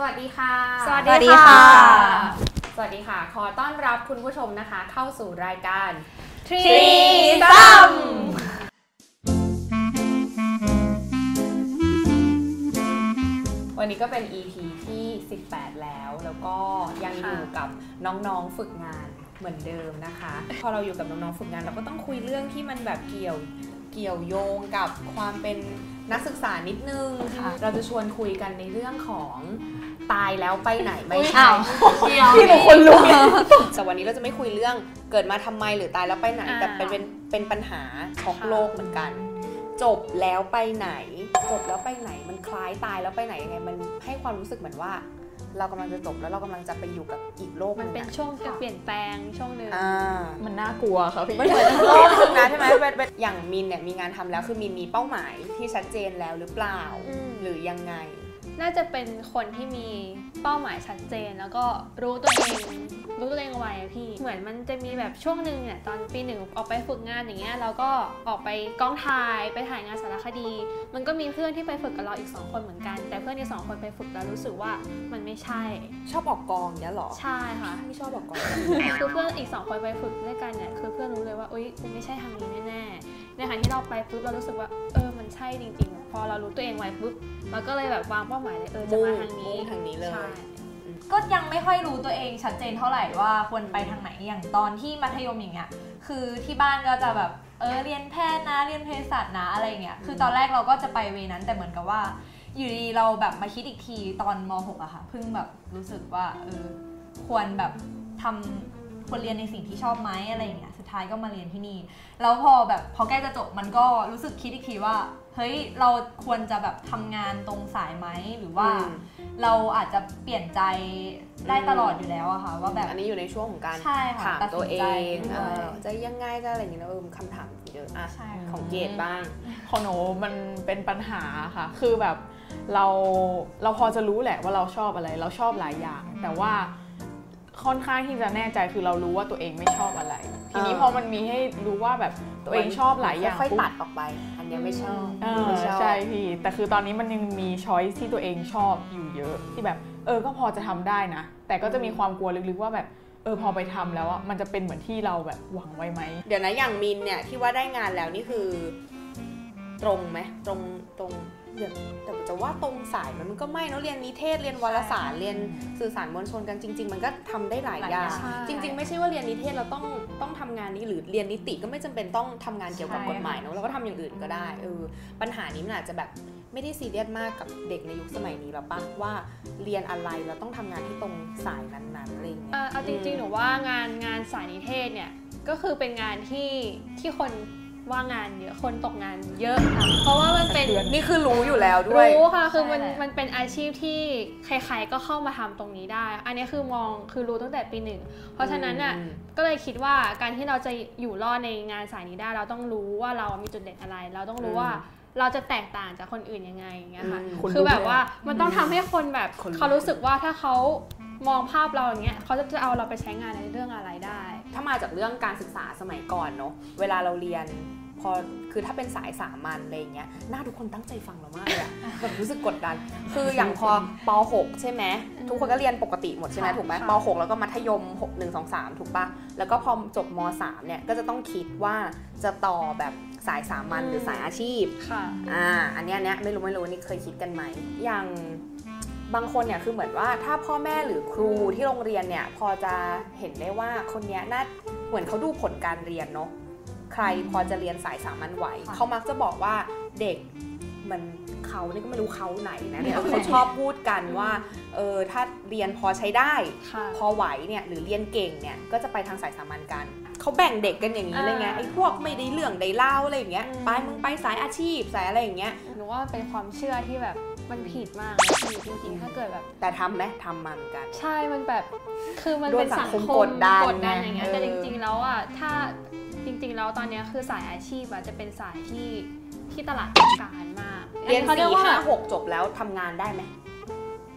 สวัสดีค่ะ สวัสดีค่ะ สวัสดีค่ะ ขอต้อนรับคุณผู้ชมนะคะ เข้าสู่รายการทรีซัมวันนี้ก็เป็น EP ที่ 18 แล้ว แล้วก็ยังอยู่กับน้องๆฝึกงานเหมือนเดิมนะคะ พอเราอยู่กับน้องๆฝึกงาน เราก็ต้องคุยเรื่องที่มันแบบเกี่ยวเกี่ยวโยงกับความเป็นนักศึกษานิดนึงค่ะเราจะชวนคุยกันในเรื่องของ ตายแล้วไปไหนไม่ใช่อ้าวพี่เป็นคนรู้แต่วันนี้เราจะไม่คุยเรื่องเกิดมาทำไมหรือตายแล้วไปไหนอ่าแต่เป็นเป็นเป็นปัญหาช็อกโลกเหมือนกัน จบแล้วไปไหน จบแล้วไปไหนมันคล้ายตายแล้วไปไหนยังไงมันให้ความรู้สึกเหมือนว่า เรากำลังจะจบแล้วเรากำลังจะไปอยู่กับอีกโลกหมันงเป็นอะช่วงการเปลี่ยนแปลงช่วงหนึ่งอ่ามันน่ากลัวค่ะพี่มันเหมือนโลกหนึงนะใช่ไหมเป็นเป็นอย่างมินเนี่ยมีงานทำแล้วคือมินมีเป้าหมายที่ชัดเจนแล้วหรือเปล่าอืมหรือยังไง น่าจะเป็นคนที่มีเป้าหมายชัดเจน แล้วก็รู้ตัวเองรู้ตัวเองไวอะพี่ เหมือนมันจะมีแบบช่วงหนึ่งเนี่ยตอนปีหนึ่งออกไปฝึกงานอย่างเงี้ยเราก็ออกไปกองถ่ายไปถ่ายงานสารคดี มันก็มีเพื่อนที่ไปฝึกกับเราอีกสองคนเหมือนกัน แต่เพื่อนที่สองคนไปฝึกแล้วรู้สึกว่ามันไม่ใช่ ชอบออกกองเนี้ยเหรอ ใช่ค่ะไม่ชอบออกกองคือเพื่อนอีกสองคนไปฝึกด้วยกันเนี่ยคือเพื่อนรู้เลยว่าอุ้ยกูไม่ใช่ทางนี้แน่ๆในขณะที่เราไปปุ๊บเรารู้สึกว่าเออมันใช่จริงๆ พอเรารู้ตัวเองไวปุ๊บเราก็เลยแบบวางเป้าหมายเลยเออจะมาทางนี้มุ่งทางนี้เลยใช่ก็ยังไม่ค่อยรู้ตัวเองชัดเจนเท่าไหร่ว่าควรไปทางไหนอย่างตอนที่มัธยมอย่างเงี้ยคือที่บ้านก็จะแบบเออเรียนแพทย์นะเรียนเภสัชนะอะไรเงี้ยคือตอนแรกเราก็จะไปเวนั้นแต่เหมือนกับว่า อยู่ดีเราแบบมาคิดอีกทีตอนม .6 อะค่ะเพิ่งแบบรู้สึกว่าเออควรแบบทำควรเรียนในสิ่งที่ชอบไหมอะไรอย่างเงี้ยสุดท้ายก็มาเรียนที่นี่ แล้วพอแบบพอใกล้จะจบมันก็รู้สึกคิดอีกทีว่า เฮ้ยเราควรจะแบบทำงานตรงสายไหมหรือว่าอืมเราอาจจะเปลี่ยนใจได้ตลอดอยู่แล้วอะค่ะว่าแบบอันนี้อยู่ในช่วงของการใช่ค่ะถามตัดตัวสินเอใจงด้วยเออจะยังไงจะอะไรอย่างเงี้ยนะเออคำถามเยอะอะใช่ขค่ะองเกดบ้างของหนูมันเป็นปัญหาค่ะ คือแบบเราเราพอจะรู้แหละว่าเราชอบอะไร เราชอบหลายอย่าง แต่ว่าค่อนข้างที่จะแน่ใจคือเรารู้ว่าตัวเองไม่ชอบอะไร ทีนี้เออพอมันมีให้รู้ว่าแบบ ตัวเองชอบหลายอย่างค่อยปุ๊บๆตัดออกไป อันเนี้ยไม่ชอบเออไม่ชอบใช่พี่แต่คือตอนนี้มันยังมีช้อยที่ตัวเองชอบอยู่เยอะที่แบบ เออก็พอจะทำได้นะ แต่ก็จะมีความกลัวลึกๆว่าแบบเออพอไปทำแล้วอะมันจะเป็นเหมือนที่เราแบบหวังไว้ไหมเดี๋ยวนะอย่างมินเนี่ยที่ว่าได้งานแล้วนี่คือ ตรงไหมตรงตรงเดี๋ยว แต่จะว่าตรงสายมันมันก็ไม่เนอะเรียนนิเทศเรียนวารสารเรียนสื่อสารมวลชนกันจริง ๆ มันก็ทำได้หลายอย่างใช่จริง ๆ ไม่ใช่ว่าเรียนนิเทศเราต้องต้องทำงานนี้หรือเรียนนิติก็ไม่จำเป็นต้องทำงานเกี่ยวกับกฎหมายเนอะเราก็ทำอย่างอื่นก็ได้เออปัญหานี้มันอาจจะแบบไม่ได้ซีเรียสมากกับเด็กในยุคสมัยนี้หรอกปะว่าเรียนอะไรเราต้องทำงานที่ตรงสายนั้นๆอะไรอย่างเงี้ยเอ่อเอาจริงๆหนูว่างานงานสายนิเทศเนี่ยก็คือเป็นงานที่ที่คนว่างงานเยอะคนตกงานเยอะค่ะเพราะว่ามันเป็น นี่คือรู้อยู่แล้วด้วย รู้ค่ะ คือมันใช่แหละมันเป็นอาชีพที่ใครๆก็เข้ามาทำตรงนี้ได้ อันนี้คือมองคือรู้ตั้งแต่ปีหนึ่ง เพราะฉะนั้นน่ะอืมก็เลยคิดว่าการที่เราจะอยู่รอดในงานสายนี้ได้ เราต้องรู้ว่าเรามีจุดเด่นอะไร เราต้องรู้ว่าเราจะแตกต่างจากคนอื่นยังไงอย่างเงี้ยค่ะอืมคนคือแบบลุกเลยอะว่ามันต้องทำให้คนแบบคนลุกเขารู้สึกว่าถ้าเขามองภาพเราอย่างเงี้ยเขาจะจะเอาเราไปใช้งานในเรื่องอะไรได้ ถ้ามาจากเรื่องการศึกษาสมัยก่อนเนาะเวลาเราเรียน พอคือถ้าเป็นสายสามัญอะไรอย่างเงี้ยหน้าทุกคนตั้งใจฟังเรามากเลยอะแบบรู้สึกกดดัน คืออย่างพอป .6 ใช่ไหมทุกคนก็เรียนปกติหมดใช่ไหมค่ะถูกไหมค่ะป .6 แล้วก็มัธยม 6 1 2 3 ถูกปะแล้วก็พอจบม .3 เนี่ยก็จะต้องคิดว่าจะต่อแบบสายสามัญหรือสายอาชีพค่ะอ่าอันเนี้ยเนี้ยไม่รู้ไม่รู้นี่เคยคิดกันไหมอย่างบางคนเนี่ยคือเหมือนว่าถ้าพ่อแม่หรือครูที่โรงเรียนเนี่ยพอจะเห็นได้ว่าคนเนี้ยน่าเหมือนเขาดูผลการเรียนเนาะใค รพอจะเรียนสายสามัญไหวค่ะเขามักจะบอกว่าเด็กมันเขานี่ก็ไม่รู้เขาไหนนะเนี่ยเขาชอบพูดกันว่าเออถ้าเรียนพอใช้ได้ค่ะพอไหวเนี่ยหรือเรียนเก่งเนี่ยก็จะไปทางสายสามัญกันเขาแบ่งเด็กกันอย่างนี้เลยไงอ่าไอ้พวกไม่ได้เรื่องได้เล่าอะไรอย่างเงี้ยอืมไปมึงไปสายอาชีพสายอะไรอย่างเงี้ยหนูว่ามันเป็นความเชื่อที่แบบมันผิดมากเลยพี่จริงๆ ถ้าเกิดแบบ แต่ทำไหมทำมาเหมือนกัน ใช่มันแบบ คือมันโดนเป็นสัสังงคมคมกดดันกดดันอย่างเงี้ยไงแต่เอจอริงๆแล้วอะถ้า จริงๆ แล้วตอนเนี้ยคือสายอาชีพอะจะเป็นสายที่ที่ตลาดต้องการมากเรียนเขาเรียสี่กว่าห้าหกจบแล้วทำงานได้ไหม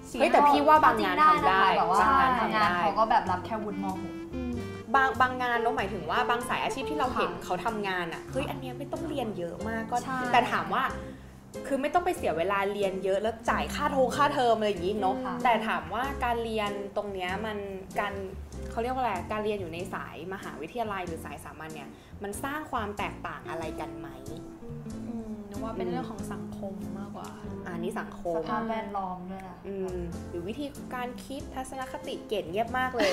สี่เฮ้ยแต่พี่ว่าบางงานทำได้แบบว่าบางงานทำได้งานเขาก็แบบรับแค่วุฒิมอืมบางบางงานเนาะหมายถึงว่าบางสายอาชีพที่เราเห็นค่ะเขาทำงานอะเฮ้ยอันเนี้ยไม่ต้องเรียนเยอะมากก็ใช่แต่ถามว่า คือไม่ต้องไปเสียเวลาเรียนเยอะแล้วจ่ายค่าโทรค่าเทอมอะไรอย่างนี้เนาะค่ะแต่ถามว่าการเรียนตรงเนี้ยมันการเขาเรียกว่าอะไรการเรียนอยู่ในสายมหาวิทยาลัยหรือสายสามัญเนี่ยมันสร้างความแตกต่างอะไรกันไหมอืมนึก ว่าเป็นเรื่องของสังคมมากกว่าอันนี้สังคสมภาพแวดล้อมด้วยอะอืมหรือวิธีการคิดทัศนคติเก่งเงียบมากเลย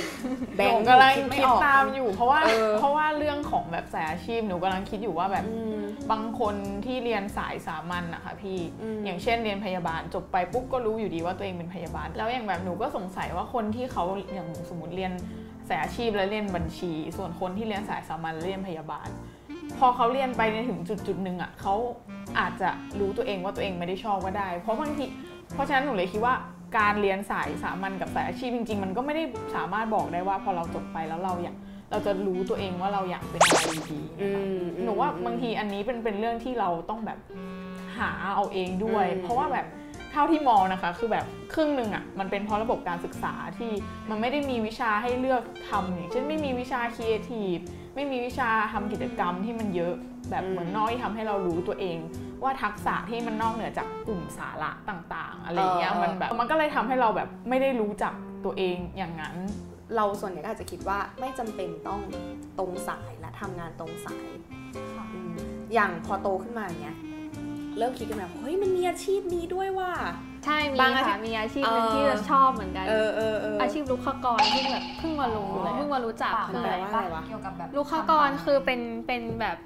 แบหงนูค์กำลังคิดไม่คิดออกตามอยู่เพราะว่าเออเพราะว่าเรื่องของแบบสายอาชีพหนูกำลังคิดอยู่ว่าแบบอืมบางคนที่เรียนสายสามัญนะคะพี่อืมอย่างเช่นเรียนพยาบาลจบไปปุ๊บก็รู้อยู่ดีว่าตัวเองเป็นพยาบาล แล้วอย่างแบบหนูก็สงสัยว่าคนที่เขาอย่างสมมติเรียนสายอาชีพแล้วเรียนบัญชี ส่วนคนที่เรียนสายสามัญแล้วเรียนพยาบาล พอเขาเรียนไปในถึงจุดจุดๆหนึ่งอะเขา อาจจะรู้ตัวเองว่าตัวเองไม่ได้ชอบก็ได้ เพราะบางทีเพราะฉะนั้นหนูเลยคิดว่าการเรียนสายสามัญกับสายอาชีพจริง ๆ มันก็ไม่ได้สามารถบอกได้ว่าพอเราจบไปแล้วเราอยากเราจะรู้ตัวเองว่าเราอยากเป็นอะไรดีอืนะคะมหนูว่าบางทีอันนี้เป็นเป็นเรื่องที่เราต้องแบบหาเอาเองด้วยอืมเพราะว่าแบบ เท่าที่มองนะคะ คือแบบครึ่งหนึ่งอะมันเป็นเพราะระบบการศึกษาที่มันไม่ได้มีวิชาให้เลือกทำอย่างเช่นไม่มีวิชาครีเอทีฟไม่มีวิชาทำกิจกรรมที่มันเยอะแบบเหมือนนอกที่ทำให้เรารู้ตัวเอง ว่าทักษะที่มันนอกเหนือจากกลุ่มสาระต่าง ๆ อะไรอย่างเงี้ยเออมันแบบมันก็เลยทำให้เราแบบไม่ได้รู้จักตัวเองอย่างนั้น เราส่วนใหญ่ก็อาจจะคิดว่าไม่จำเป็นต้องตรงสายและทำงานตรงสายค่ะอืมอย่างพอโตขึ้นมาอย่างเงี้ย เริ่มคิดกันแบบเฮ้ยมันมีอาชีพนี้ด้วยว่าใช่มีบางอาชีค่ะพมีอาชีพหนึ่งเออที่จะชอบเหมือนกันเออเออเออออาชีพลูกค้ากรที่แบบเพิ่งมารู้อ๋อเพิ่งมารู้จักปากคือแปอะลไรว่าอะไรวะเกี่ยวกับแบบลูกค้ากรคือเป็นเป็นแบบ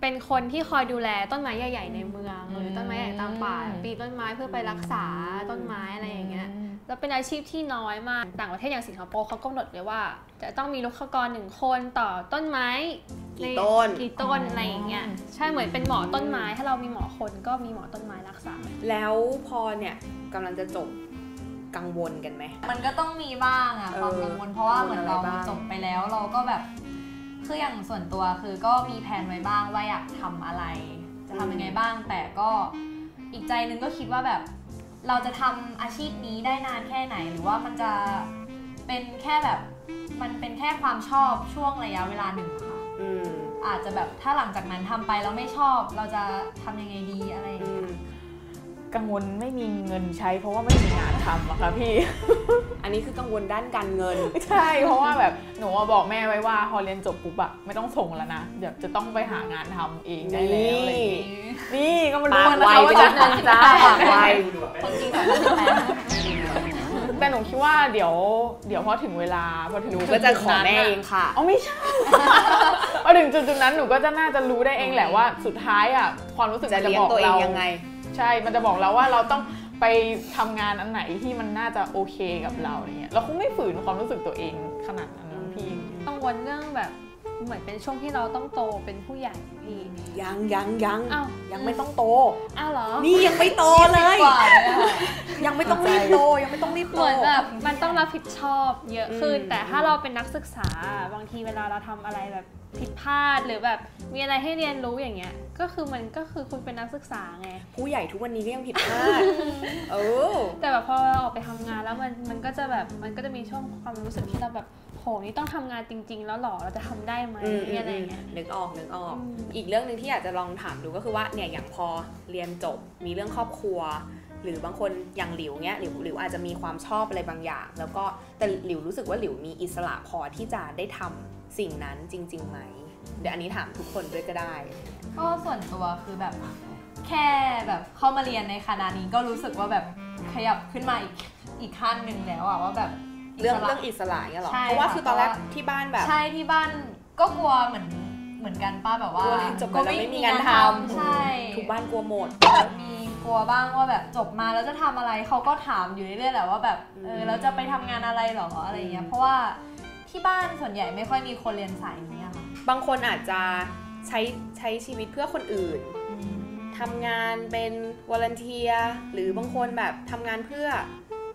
เป็นคนที่คอยดูแลต้นไม้ใหญ่ ๆ ในเมืองหรือต้นไม้ใหญ่ตามป่าปีนต้นไม้เพื่อไปรักษาต้นไม้อะไรอย่างเงี้ย แล้วเป็นอาชีพที่น้อยมาก ต่างประเทศอย่างสิงคโปร์เขากำหนดเลยว่า จะต้องมีลูกค้ากรหนึ่งคนต่อต้นไม้กี่ในต้นกี่ต้นอะไรอย่างเงี้ยใช่เหมือนเป็นหมอต้นไม้ ถ้าเรามีหมอคนก็มีหมอต้นไม้รักษา แล้วพอเนี่ยกำลังจะจบกังวลกันไหม มันก็ต้องมีบ้างอะเออความกังวลเพราะว่าเหมือนเรากังวลอะไรบ้างจบไปแล้วเราก็แบบคืออย่างส่วนตัวคือก็มีแผนไว้บ้างว่าอยากทำอะไร จะทำยังไงบ้างแต่ก็อีกใจหนึงก็คิดว่าแบบ เราจะทำอาชีพนี้ได้นานแค่ไหน หรือว่ามันจะเป็นแค่แบบมันเป็นแค่ความชอบช่วงระยะเวลาหนึ่งอะค่ะอืมอาจจะแบบถ้าหลังจากนั้นทำไปแล้วไม่ชอบ เราจะทำยังไงดีอะไรอย่างอืเงี้ยม กังวลไม่มีเงินใช้ เพราะว่าไม่มีงานทำอะค่ะพี่ อันนี้คือกังวลด้านการเงิน ใช่เพราะว่าแบบหนูอะบอกแม่ไว้ว่าพอเรียนจบปุ๊บอะไม่ต้องส่งแล้วนะเดี๋ยวจะต้องไปหางานทำเองได้แล้วอะไรอย่างงี้นี่ก็มารู้ปากนะไวคะไปว่านิดนึงจ้าปากไว คนจริงสองคนแปดแต่หนูคิดว่าเดี๋ยวเดี๋ยวพอถึงเวลาพอถึงหนูก็จะขอแม่เองค่ะ อ๋อไม่ใช่ พอถึงจุดจุดๆนั้นหนูก็จะน่าจะรู้ได้เองแหละว่า สุดท้ายอะความรู้สึกจะมันจะเลี้ยงบอกตัวเองเรายังไง ใช่ มันจะบอกเราว่าเราต้องไปทำงานอันไหนที่มันน่าจะโอเคกับเราไรเงี้ยเราคงไม่ฝืนความรู้สึกตัวเองขนาดนั้นพี่กังวลเรื่องแบบ เหมือนเป็นช่วงที่เราต้องโตเป็นผู้ใหญ่พี่ยังยังยังอ้าวยังไม่ต้องโต อ้าวเหรอนี่ยังไม่โตเลยกว่าเลยอะยังไม่ต้องรีบโตยังไม่ต้องรีบโตเหมือนแบบมันต้องรับผิดชอบเยอะขึ้นอืมแต่ถ้าเราเป็นนักศึกษาบางทีเวลาเราทำอะไรแบบผิดพลาดหรือแบบมีอะไรให้เรียนรู้อย่างเงี้ย ก็คือมันก็คือคุณเป็นนักศึกษาไง ผู้ใหญ่ทุกวันนี้ก็ยังผิดพลาดเออแต่แบบพอเราออกไปทำงานแล้วมันมันก็จะแบบมันก็จะมีช่วงความรู้สึกที่เราแบบโหนี่ต้องทำงานจริง ๆ แล้วหรอเราจะทำได้ไหมอืมอืมอะไรอย่างเงี้ยนึกออกนึกออกอืมอีกเรื่องหนึ่งที่อยากจะลองถามดูก็คือว่าเนี่ยอย่างพอเรียนจบมีเรื่องครอบครัว หรือบางคนอย่างหลิวเนี้ยหลิวหลิวอาจจะมีความชอบอะไรบางอย่าง แล้วก็แต่หลิวรู้สึกว่าหลิวมีอิสระพอที่จะได้ทำสิ่งนั้นจริงๆไหมเดี๋ยวอันนี้ถามทุกคนด้วยก็ได้ก็ส่วนตัวคือแบบแค่แบบเข้ามาเรียนในคณะนี้ก็รู้สึกว่าแบบขยับขึ้นมาอีกอีกขั้นหนึ่งแล้วอะว่าแบบ เรื่องสะเรื่องอิสระเนี่ยหรอใช่เพราะว่าค่ะคือตอนแรกเพราะว่าที่บ้านแบบ ใช่ที่บ้านก็กลัวเหมือนเหมือนกันป้าแบบว่ากลัวเรียนจบมาแล้วไม่มีงานทำใช่ทุกบ้านกลัวหมดแบบมีกลัวบ้างว่าแบบจบมาแล้วจะทำอะไรเขาก็ถามอยู่เรื่อยๆแหละว่าแบบเอออืมแล้วจะไปทำงานอะไรหรออะไรอย่างเงี้ยเพราะว่าที่บ้านส่วนใหญ่ไม่ค่อยมีคนเรียนสายนี้อะค่ะบางคนอาจจะใช้ใช้ชีวิตเพื่อคนอื่นทำงานเป็น volunteer หรือบางคนแบบทำงานเพื่อ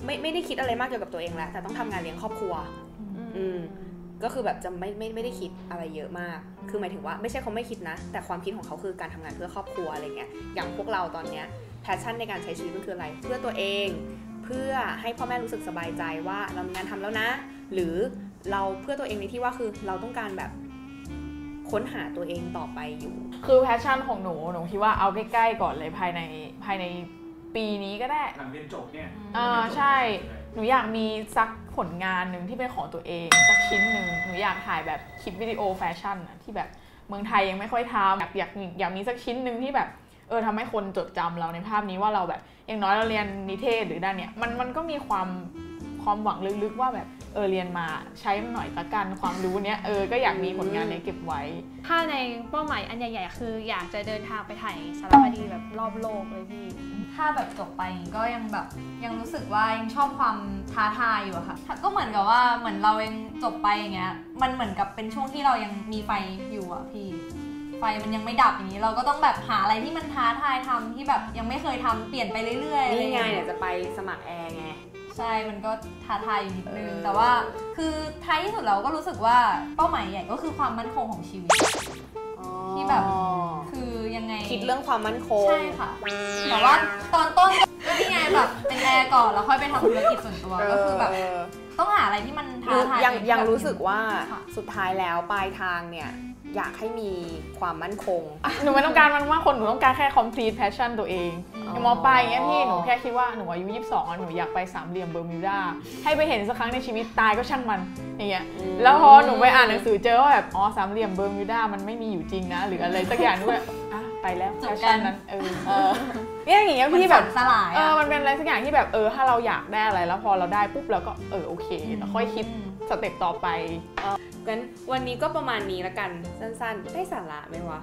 ไม่ไม่ได้คิดอะไรมากเกี่ยวกับตัวเองแล้วแต่ต้องทำงานเลี้ยงครอบครัว อืมก็คือแบบจะไม่ไม่ไม่ได้คิดอะไรเยอะมาก คือหมายถึงว่าไม่ใช่เขาไม่คิดนะ แต่ความคิดของเขาคือการทำงานเพื่อครอบครัวอะไรเงี้ย อย่างพวกเราตอนเนี้ยpassion ในการใช้ชีวิตมันคืออะไร เพื่อตัวเอง เพื่อให้พ่อแม่รู้สึกสบายใจว่าเรามีงานทำแล้วนะ หรือเราเพื่อตัวเองในที่ว่าคือเราต้องการแบบค้นหาตัวเองต่อไปอยู่ คือ passion ของหนู หนูคิดว่าเอาใกล้ๆก่อนเลยภายในภายใน ปีนี้ก็ได้หลังเรียนจบเนี่ยอ่าใช่ หนูอยากมีสักผลงานหนึ่งที่เป็นของตัวเองสักชิ้นหนึ่งหนูอยากถ่ายแบบคลิปวิดีโอแฟชั่นอะที่แบบเมืองไทยยังไม่ค่อยทำอยากอยากอยากมีสักชิ้นหนึ่งที่แบบเออทำให้คนจดจำเราในภาพนี้ว่าเราแบบอย่างน้อยเราเรียนนิเทศหรือด้านเนี้ยมันมันก็มีความความหวังลึกๆว่าแบบ เออเรียนมาใช้มันหน่อยละกันความรู้เนี้ยเออก็อยากมีผลงานเนี้ยเก็บไว้ ถ้าในเป้าหมายอันใหญ่ๆคืออยากจะเดินทางไปถ่ายสารคดีแบบรอบโลกเลยพี่ ถ้าแบบจบไปก็ยังแบบยังรู้สึกว่ายังชอบความท้าทายอยู่อะค่ะ ก็เหมือนกับว่าเหมือนเรายังจบไปอย่างเงี้ยมันเหมือนกับเป็นช่วงที่เรายังมีไฟอยู่อะพี่ไฟมันยังไม่ดับอย่างนี้เราก็ต้องแบบหาอะไรที่มันท้าทายทำที่แบบยังไม่เคยทำเปลี่ยนไปเรื่อยๆอะไรอนี่ย่างไงเงี้ยเดี๋ยวจะไปสมัครแอร์ไง ใช่มันก็ท้าทายอยู่นิดนึงเออแต่ว่าคือท้ายที่สุดเราก็รู้สึกว่าเป้าหมายใหญ่ก็คือความมั่นคงของชีวิตที่แบบคือยังไงคิดเรื่องความมั่นคงใช่ค่ะ แต่ว่าตอนต้นก็นี่ไงแบบเป็นแอร์ก่อนแล้วค่อยไปทำธุรกิจส่วนตัวก็คือแบบเออต้องหาอะไรที่มันท้ารู้ทายยังเป็นยังแบบรู้สึกว่าค่ะสุดท้ายแล้วปลายทางเนี่ยอยากให้มีความมั่นคง หนูไม่ต้องการมันมากคน หนูต้องการแค่ complete passion ตัวเองอื มอย่างมอปลายอย่างเงี้ยพี่หนูแค่คิดว่าหนูอายุ22อะหนูอยากไปสามเหลี่ยมเบอร์มิวดาให้ไปเห็นสักครั้งในชีวิตตายก็ช่างมันอย่างเงี้ยอืมแล้วพอหนูไปอ่านหนังสือเจอว่าแบบอ๋อสามเหลี่ยมเบอร์มิวดามันไม่มีอยู่จริงนะ หรืออะไรสักอย่างด้วยอะไปแล้วจบกัน passion นั้นเออเออเนี่ยอย่างเงี้ยมันพี่แบบฝันสลายเอออะมันเป็นอะไรสักอย่างที่แบบเออถ้าเราอยากได้อะไรแล้วพอเราได้ปุ๊บเราก็เออโอเคแล้วค่อยคิด สเต็ปต่อไปงั้นวันนี้ก็ประมาณนี้ละกันสั้นๆ ได้สาระไหมวะ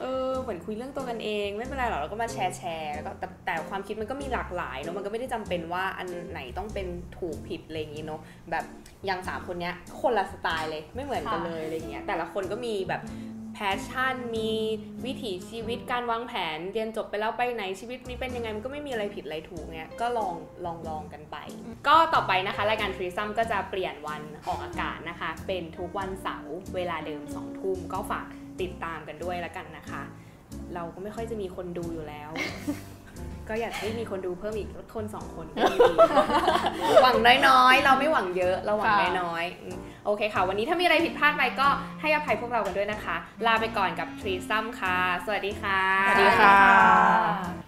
เออเหมือนคุยเรื่องตัวกันเอง ไม่เป็นไรหรอกเราก็มาแชร์แชร์แล้วก็แต่แต่ความคิดมันก็มีหลากหลายเนาะมันก็ไม่ได้จำเป็นว่าอันไหนต้องเป็นถูกผิดอะไรอย่างงี้เนาะแบบอย่างสามคนเนี้ยคนละสไตล์เลยไม่เหมือนกันเลยอะไรเงี้ยแต่ละคนก็มีแบบ passion มีวิถีชีวิตการวางแผน เรียนจบไปแล้วไปไหนชีวิตนี้เป็นยังไง มันก็ไม่มีอะไรผิดอะไรถูกเนี่ยก็ลองลองลองกันไป ก็ต่อไปนะคะ รายการ Threesome ก็จะเปลี่ยนวันออกอากาศนะคะ เป็นทุกวันเสาร์เวลาเดิม2ทุ่มก็ฝากติดตามกันด้วยละกันนะคะ เราก็ไม่ค่อยจะมีคนดูอยู่แล้ว ก็อยากให้มีคนดูเพิ่มอีกคนสองคนก็ดีหวังน้อยๆ เราไม่หวังเยอะ เราหวังค่ะน้อยๆอืมโอเคค่ะ วันนี้ถ้ามีอะไรผิดพลาดไปก็ให้อภัยพวกเรากันด้วยนะคะ ลาไปก่อนกับทรีซัมค่ะ สวัสดีค่ะ สวัสดีค่ะค่ะ